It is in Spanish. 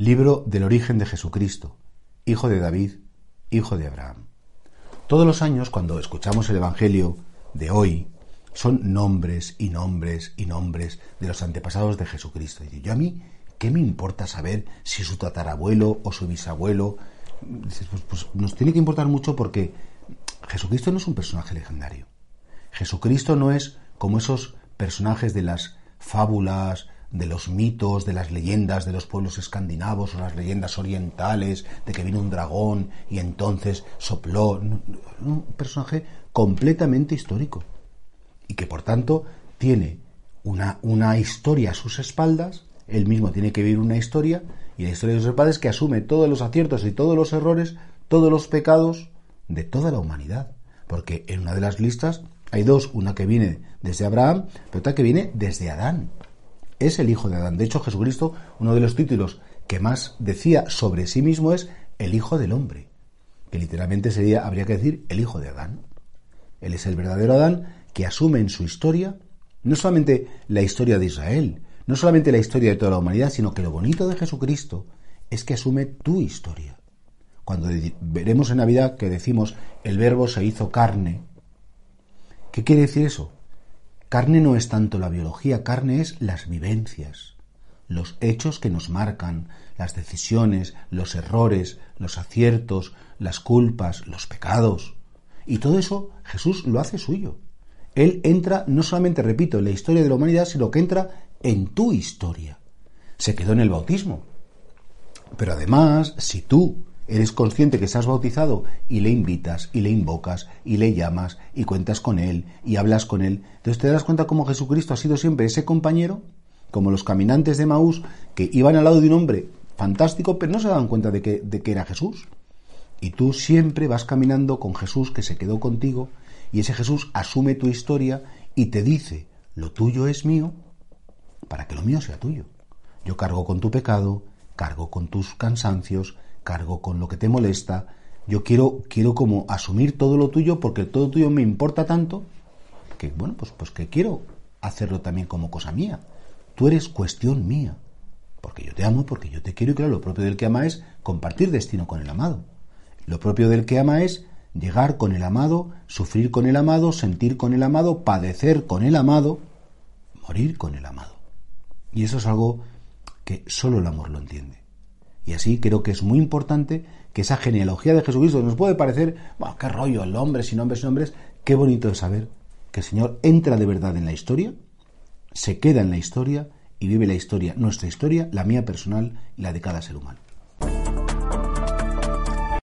Libro del origen de Jesucristo, hijo de David, hijo de Abraham. Todos los años, cuando escuchamos el Evangelio de hoy, son nombres y nombres y nombres de los antepasados de Jesucristo. Y yo a mí, ¿qué me importa saber si su tatarabuelo o su bisabuelo? Pues, pues nos tiene que importar mucho porque Jesucristo no es un personaje legendario. Jesucristo no es como esos personajes de las fábulas, de los mitos, de las leyendas de los pueblos escandinavos o las leyendas orientales, de que vino un dragón y entonces sopló. Un personaje completamente histórico y que por tanto tiene una, una historia a sus espaldas, él mismo tiene que vivir una historia y la historia de sus espaldas es que asume todos los aciertos y todos los errores, todos los pecados de toda la humanidad. Porque en una de las listas hay dos, una que viene desde Abraham, pero otra que viene desde Adán es el Hijo de Adán. De hecho, Jesucristo, uno de los títulos que más decía sobre sí mismo es el Hijo del Hombre, que literalmente sería, habría que decir, el Hijo de Adán. Él es el verdadero Adán que asume en su historia no solamente la historia de Israel, no solamente la historia de toda la humanidad, sino que lo bonito de Jesucristo es que asume tu historia. Cuando veremos en Navidad que decimos el verbo se hizo carne, ¿qué quiere decir eso? Carne no es tanto la biología, carne es las vivencias, los hechos que nos marcan, las decisiones, los errores, los aciertos, las culpas, los pecados. Y todo eso Jesús lo hace suyo. Él entra, no solamente, repito, en la historia de la humanidad, sino que entra en tu historia. Se quedó en el bautismo. Pero además, si tú eres consciente que estás bautizado y le invitas y le invocas y le llamas y cuentas con él y hablas con él, entonces te das cuenta cómo Jesucristo ha sido siempre ese compañero, como los caminantes de Maús que iban al lado de un hombre fantástico, pero no se daban cuenta de que, de que era Jesús. Y tú siempre vas caminando con Jesús que se quedó contigo y ese Jesús asume tu historia y te dice, lo tuyo es mío para que lo mío sea tuyo. Yo cargo con tu pecado, cargo con tus cansancios, cargo con lo que te molesta, yo quiero, quiero como asumir todo lo tuyo porque todo tuyo me importa tanto que, bueno, pues, pues que quiero hacerlo también como cosa mía. Tú eres cuestión mía, porque yo te amo, porque yo te quiero y claro, lo propio del que ama es compartir destino con el amado. Lo propio del que ama es llegar con el amado, sufrir con el amado, sentir con el amado, padecer con el amado, morir con el amado. Y eso es algo que solo el amor lo entiende. Y así creo que es muy importante que esa genealogía de Jesucristo nos puede parecer, bueno, qué rollo, el hombre sin hombres sin hombres, qué bonito es saber que el Señor entra de verdad en la historia, se queda en la historia y vive la historia, nuestra historia, la mía personal y la de cada ser humano.